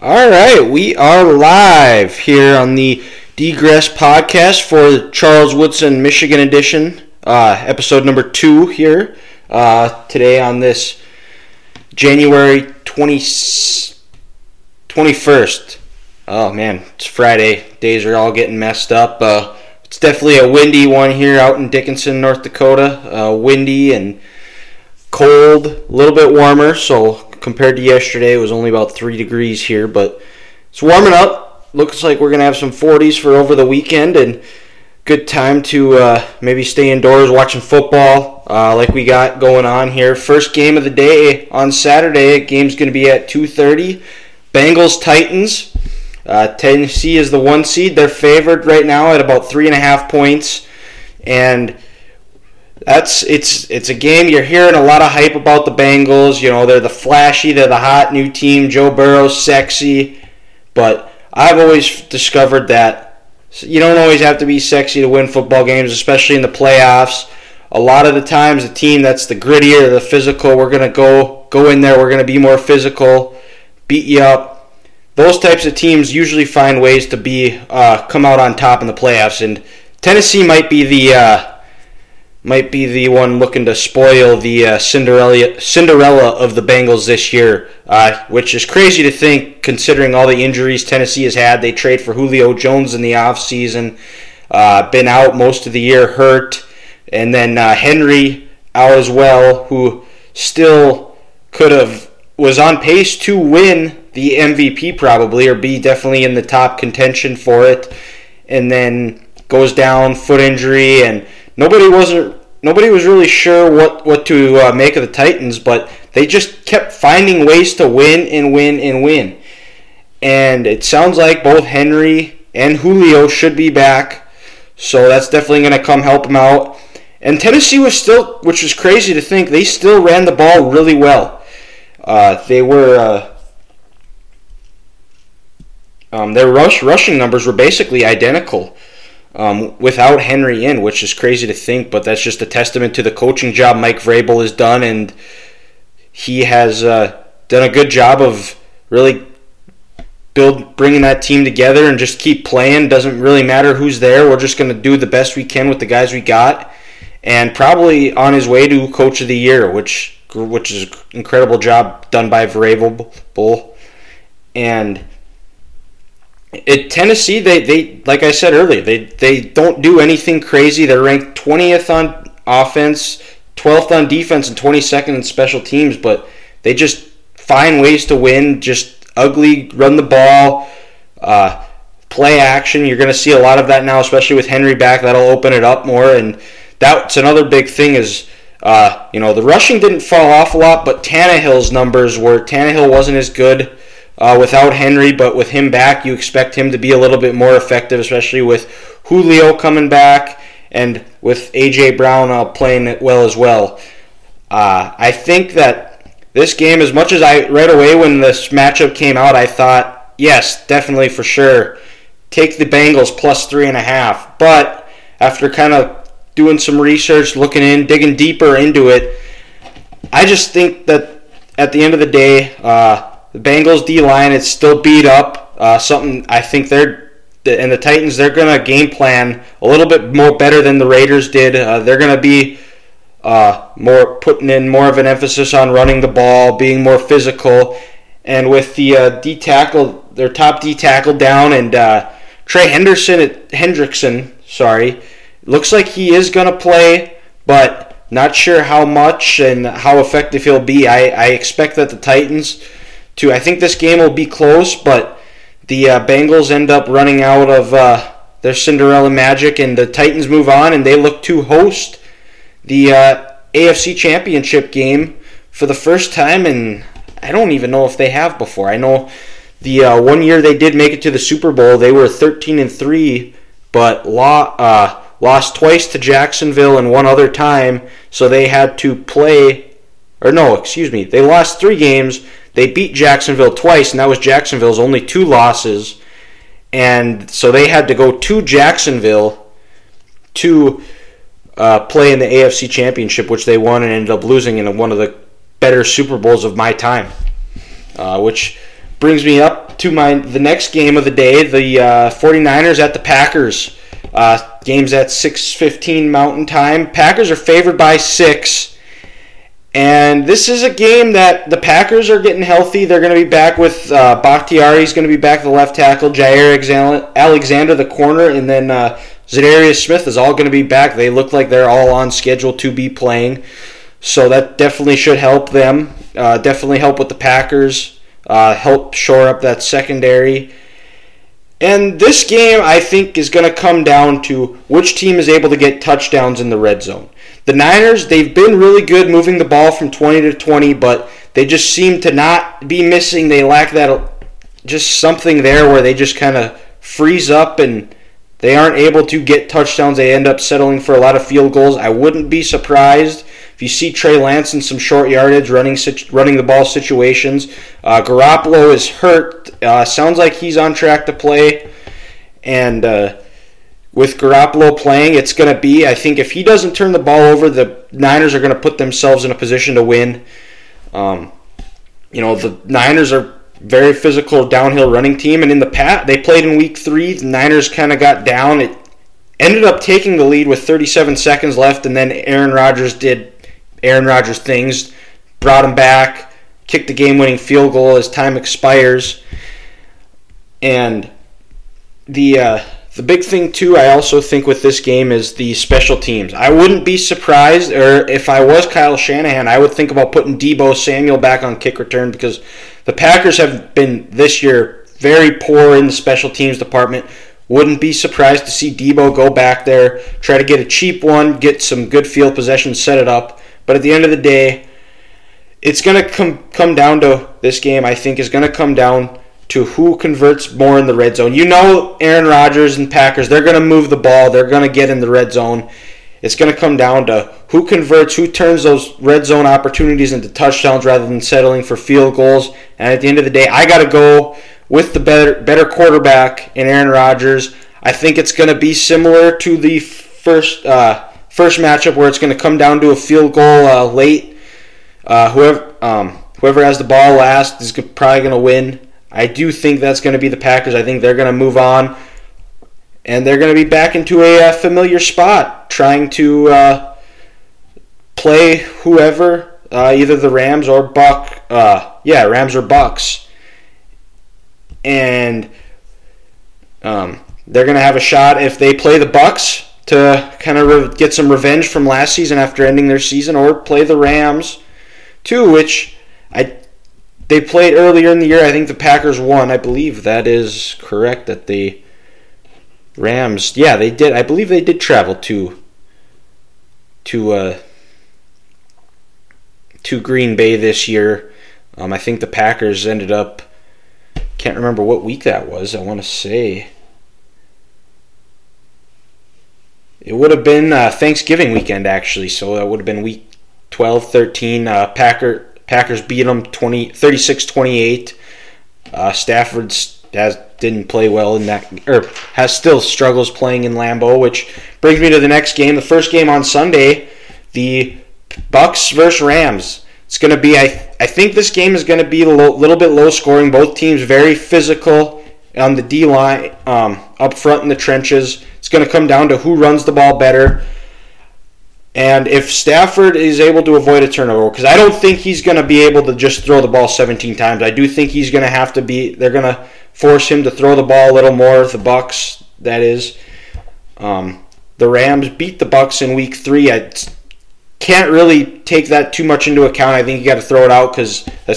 All right, we are live here on the Degress podcast for Charles Woodson Michigan edition, uh, episode number two here uh, today on this January 20, 21st. Oh man, it's Friday. Days are all getting messed up. Uh, it's definitely a windy one here out in Dickinson, North Dakota. Uh, windy and cold, a little bit warmer. So compared to yesterday, it was only about three degrees here, but it's warming up. Looks like we're gonna have some 40s for over the weekend, and good time to uh, maybe stay indoors watching football, uh, like we got going on here. First game of the day on Saturday. Game's gonna be at 2:30. Bengals Titans. Uh, Tennessee is the one seed. They're favored right now at about three and a half points, and that's it's it's a game you're hearing a lot of hype about the Bengals. You know, they're the flashy, they're the hot new team. Joe Burrow's sexy, but I've always discovered that you don't always have to be sexy to win football games, especially in the playoffs. A lot of the times, the team that's the grittier, the physical, we're gonna go go in there. We're gonna be more physical, beat you up. Those types of teams usually find ways to be uh, come out on top in the playoffs, and Tennessee might be the uh, might be the one looking to spoil the uh, Cinderella Cinderella of the Bengals this year, uh, which is crazy to think considering all the injuries Tennessee has had. They trade for Julio Jones in the offseason, uh, been out most of the year, hurt, and then uh, Henry out as well, who still could have was on pace to win the MVP probably or be definitely in the top contention for it, and then goes down foot injury and nobody wasn't nobody was really sure what what to uh, make of the Titans, but they just kept finding ways to win and win and win. And it sounds like both Henry and Julio should be back, so that's definitely going to come help them out. And Tennessee was still, which was crazy to think, they still ran the ball really well. Uh, they were. Uh, um, their rush rushing numbers were basically identical um, without Henry in, which is crazy to think, but that's just a testament to the coaching job Mike Vrabel has done, and he has uh, done a good job of really build bringing that team together and just keep playing. Doesn't really matter who's there. We're just going to do the best we can with the guys we got, and probably on his way to Coach of the Year, which which is incredible job done by Vrabel, and at Tennessee, they, they like I said earlier, they they don't do anything crazy. They're ranked twentieth on offense, twelfth on defense, and twenty second in special teams. But they just find ways to win. Just ugly, run the ball, uh, play action. You're going to see a lot of that now, especially with Henry back. That'll open it up more. And that's another big thing is. Uh, you know, the rushing didn't fall off a lot, but Tannehill's numbers were Tannehill wasn't as good uh, without Henry, but with him back, you expect him to be a little bit more effective, especially with Julio coming back and with AJ Brown uh, playing well as well. Uh, I think that this game, as much as I right away when this matchup came out, I thought yes, definitely for sure, take the Bengals plus three and a half. But after kind of doing some research, looking in, digging deeper into it, I just think that at the end of the day. Uh, the Bengals D line is still beat up. Uh, something I think they're and the Titans they're gonna game plan a little bit more better than the Raiders did. Uh, they're gonna be uh, more putting in more of an emphasis on running the ball, being more physical, and with the uh, D tackle, their top D tackle down, and uh, Trey Henderson Hendrickson, sorry, looks like he is gonna play, but not sure how much and how effective he'll be. I, I expect that the Titans I think this game will be close, but the uh, Bengals end up running out of uh, their Cinderella magic, and the Titans move on, and they look to host the uh, AFC Championship game for the first time, and I don't even know if they have before. I know the uh, one year they did make it to the Super Bowl, they were 13 and three, but uh, lost twice to Jacksonville and one other time, so they had to play. Or no, excuse me, they lost three games they beat Jacksonville twice, and that was Jacksonville's only two losses. And so they had to go to Jacksonville to uh, play in the AFC Championship, which they won and ended up losing in one of the better Super Bowls of my time. Uh, which brings me up to my the next game of the day, the uh, 49ers at the Packers. Uh, games at 6:15 Mountain Time. Packers are favored by six. And this is a game that the Packers are getting healthy. They're going to be back with uh, Bakhtiari. He's going to be back the left tackle. Jaire Alexander, the corner, and then uh, Za'Darius Smith is all going to be back. They look like they're all on schedule to be playing. So that definitely should help them. Uh, definitely help with the Packers. Uh, help shore up that secondary. And this game, I think, is going to come down to which team is able to get touchdowns in the red zone. The Niners, they've been really good moving the ball from 20 to 20, but they just seem to not be missing. They lack that just something there where they just kind of freeze up and they aren't able to get touchdowns. They end up settling for a lot of field goals. I wouldn't be surprised if you see Trey Lance in some short yardage running running the ball situations. Uh, Garoppolo is hurt. Uh, sounds like he's on track to play, and uh, with Garoppolo playing, it's going to be. I think if he doesn't turn the ball over, the Niners are going to put themselves in a position to win. Um, you know, the Niners are very physical downhill running team. And in the pat, they played in week three. The Niners kind of got down. It ended up taking the lead with 37 seconds left, and then Aaron Rodgers did Aaron Rodgers things, brought him back, kicked the game-winning field goal as time expires, and the. Uh, the big thing too, I also think with this game is the special teams. I wouldn't be surprised, or if I was Kyle Shanahan, I would think about putting Deebo Samuel back on kick return because the Packers have been this year very poor in the special teams department. Wouldn't be surprised to see Deebo go back there, try to get a cheap one, get some good field possession, set it up. But at the end of the day, it's going to come come down to this game. I think is going to come down to who converts more in the red zone. You know, Aaron Rodgers and Packers, they're going to move the ball, they're going to get in the red zone. It's going to come down to who converts, who turns those red zone opportunities into touchdowns rather than settling for field goals. And at the end of the day, I got to go with the better better quarterback in Aaron Rodgers. I think it's going to be similar to the first uh, first matchup where it's going to come down to a field goal uh, late. Uh, whoever um, whoever has the ball last is probably going to win. I do think that's going to be the Packers. I think they're going to move on, and they're going to be back into a, uh, familiar spot, trying to uh, play whoever, uh, either the Rams or Buck. Uh, yeah, Rams or Bucks, and um, they're going to have a shot if they play the Bucks to kind of re- get some revenge from last season after ending their season, or play the Rams too, which I they played earlier in the year. I think the Packers won. I believe that is correct. That the Rams, yeah, they did. I believe they did travel to to uh, to Green Bay this year. Um, I think the Packers ended up. Can't remember what week that was. I want to say it would have been uh, Thanksgiving weekend actually. So that would have been week 12, 13. Uh, Packer Packers beat them 20, 36-28. Uh, Stafford has didn't play well in that, or has still struggles playing in Lambeau, which brings me to the next game. The first game on Sunday, the Bucks versus Rams. It's going to be, I, I think this game is going to be a little bit low scoring. Both teams very physical on the D line, um, up front in the trenches. It's going to come down to who runs the ball better. And if Stafford is able to avoid a turnover, because I don't think he's going to be able to just throw the ball 17 times. I do think he's going to have to be. They're going to force him to throw the ball a little more. The Bucks, that is. Um, the Rams beat the Bucks in Week Three. I can't really take that too much into account. I think you got to throw it out because the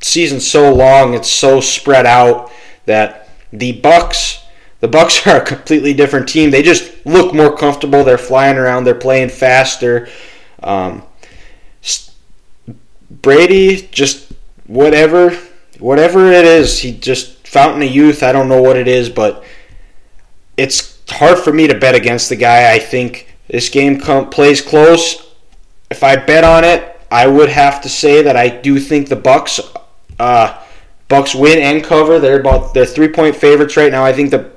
season's so long. It's so spread out that the Bucks the Bucks are a completely different team. They just look more comfortable. They're flying around. They're playing faster. Um, Brady just whatever whatever it is. He just fountain of youth. I don't know what it is, but it's hard for me to bet against the guy. I think this game com- plays close. If I bet on it, I would have to say that I do think the Bucks. Uh, Bucks win and cover. They're about they're three point favorites right now. I think the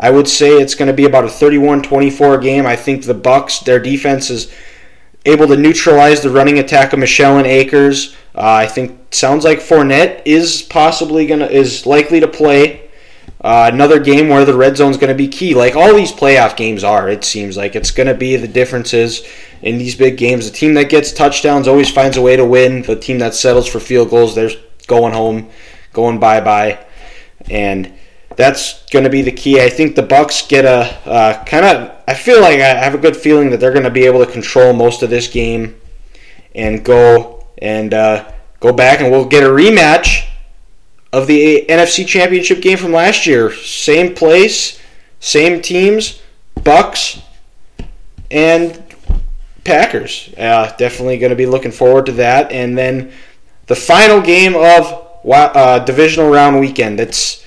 I would say it's going to be about a 31-24 game. I think the Bucks, their defense is able to neutralize the running attack of Michel and Akers. Uh, I think sounds like Fournette is possibly gonna is likely to play. Uh, another game where the red zone is going to be key, like all these playoff games are. It seems like it's going to be the differences in these big games. The team that gets touchdowns always finds a way to win. The team that settles for field goals, they're going home, going bye bye, and that's going to be the key. I think the Bucks get a uh, kind of. I feel like I have a good feeling that they're going to be able to control most of this game and go and uh, go back, and we'll get a rematch of the NFC Championship game from last year. Same place, same teams, Bucks and Packers. Uh, definitely going to be looking forward to that. And then the final game of uh, divisional round weekend. It's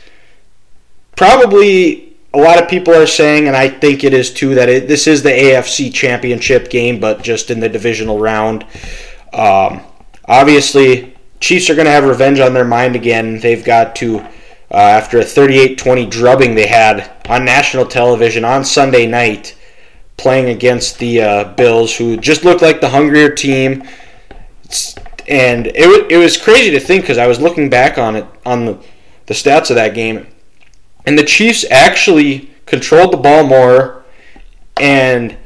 probably a lot of people are saying, and I think it is too, that it, this is the AFC Championship game, but just in the divisional round. Um, obviously, Chiefs are going to have revenge on their mind again. They've got to, uh, after a 38 20 drubbing they had on national television on Sunday night, playing against the uh, Bills, who just looked like the hungrier team. And it, it was crazy to think because I was looking back on it, on the, the stats of that game. And the Chiefs actually controlled the ball more and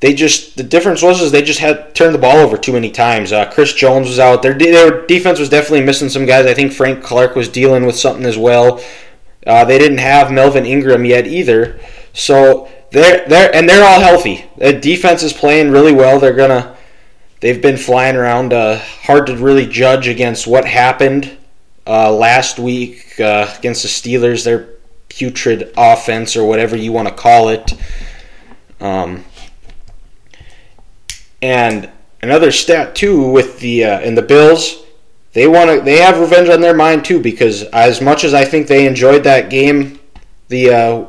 they just the difference was is they just had turned the ball over too many times. Uh, Chris Jones was out. Their their defense was definitely missing some guys. I think Frank Clark was dealing with something as well. Uh, they didn't have Melvin Ingram yet either. So they're they're and they're all healthy. The defense is playing really well. They're gonna they've been flying around. Uh, hard to really judge against what happened uh, last week uh, against the Steelers. Their putrid offense or whatever you want to call it. Um, and another stat too with the uh, and the Bills, they want to they have revenge on their mind too because as much as I think they enjoyed that game, the uh,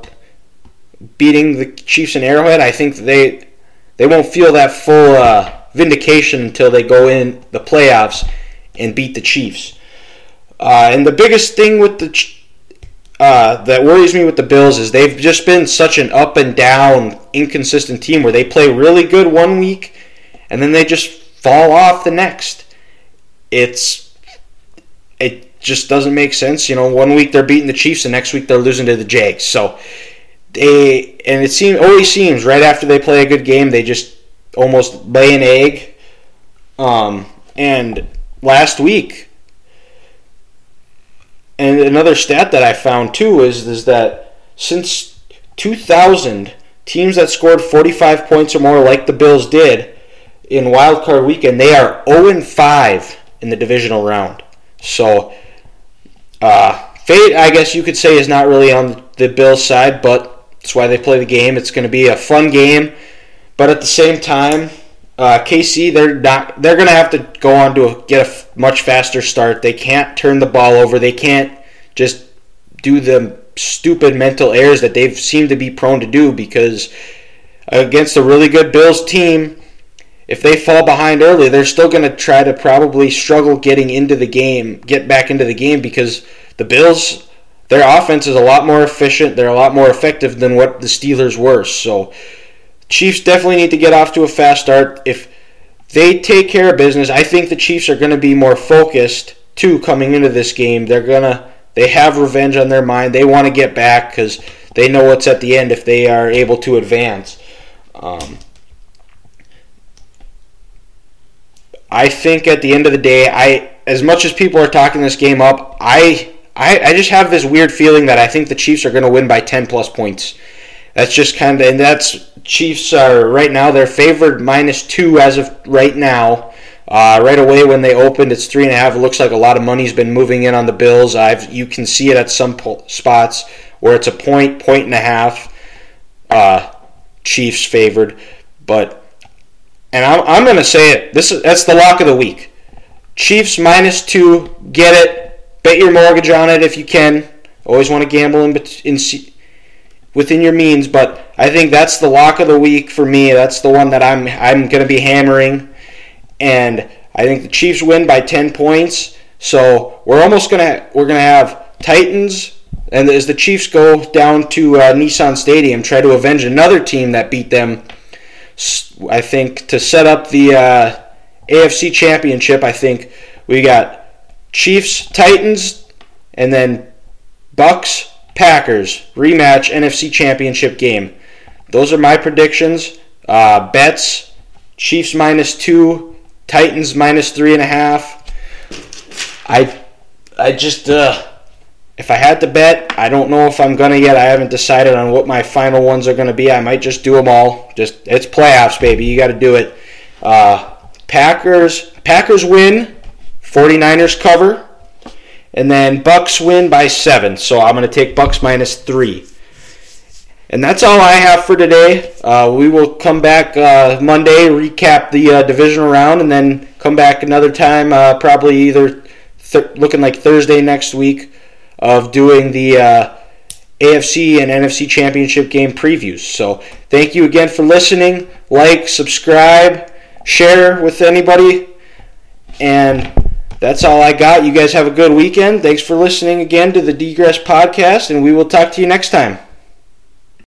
beating the Chiefs in Arrowhead, I think they they won't feel that full uh, vindication until they go in the playoffs and beat the Chiefs. Uh, and the biggest thing with the uh, that worries me with the Bills is they've just been such an up and down, inconsistent team where they play really good one week and then they just fall off the next. It's it just doesn't make sense. You know, one week they're beating the Chiefs, the next week they're losing to the Jags. So they and it seems always seems right after they play a good game, they just almost lay an egg. Um, and last week, and another stat that I found too is is that since 2000, teams that scored 45 points or more, like the Bills did, in wild card weekend, they are 0 5 in the divisional round. So, uh, fate, I guess you could say, is not really on the Bills' side, but that's why they play the game. It's going to be a fun game, but at the same time, uh, KC they're not they're going to have to go on to a, get a much faster start. They can't turn the ball over. They can't just do the stupid mental errors that they've seemed to be prone to do because against a really good Bills team if they fall behind early, they're still going to try to probably struggle getting into the game, get back into the game because the Bills, their offense is a lot more efficient. They're a lot more effective than what the Steelers were. So, Chiefs definitely need to get off to a fast start. If they take care of business, I think the Chiefs are going to be more focused too coming into this game. They're going to they have revenge on their mind. They want to get back because they know what's at the end if they are able to advance. Um, I think at the end of the day, I as much as people are talking this game up, I I, I just have this weird feeling that I think the Chiefs are going to win by 10 plus points. That's just kind of, and that's Chiefs are right now they're favored minus two as of right now. Uh, right away when they opened, it's three and a half. It looks like a lot of money's been moving in on the Bills. I've you can see it at some po- spots where it's a point, point and a half. Uh, Chiefs favored, but and I'm, I'm going to say it. This is that's the lock of the week. Chiefs minus two. Get it. Bet your mortgage on it if you can. Always want to gamble in, in within your means, but I think that's the lock of the week for me. That's the one that I'm I'm going to be hammering, and I think the Chiefs win by 10 points. So we're almost gonna we're gonna have Titans, and as the Chiefs go down to uh, Nissan Stadium, try to avenge another team that beat them I think to set up the uh, AFC Championship, I think we got Chiefs, Titans, and then Bucks, Packers rematch NFC Championship game. Those are my predictions. Uh, bets: Chiefs minus two, Titans minus three and a half. I, I just, uh, if I had to bet, I don't know if I'm gonna yet. I haven't decided on what my final ones are gonna be. I might just do them all. Just it's playoffs, baby. You got to do it. Uh, Packers, Packers win. 49ers cover. And then Bucks win by seven. So I'm going to take Bucks minus three. And that's all I have for today. Uh, we will come back uh, Monday, recap the uh, divisional round, and then come back another time, uh, probably either th- looking like Thursday next week, of doing the uh, AFC and NFC championship game previews. So thank you again for listening. Like, subscribe, share with anybody, and that's all I got. You guys have a good weekend. Thanks for listening again to the Degress podcast, and we will talk to you next time.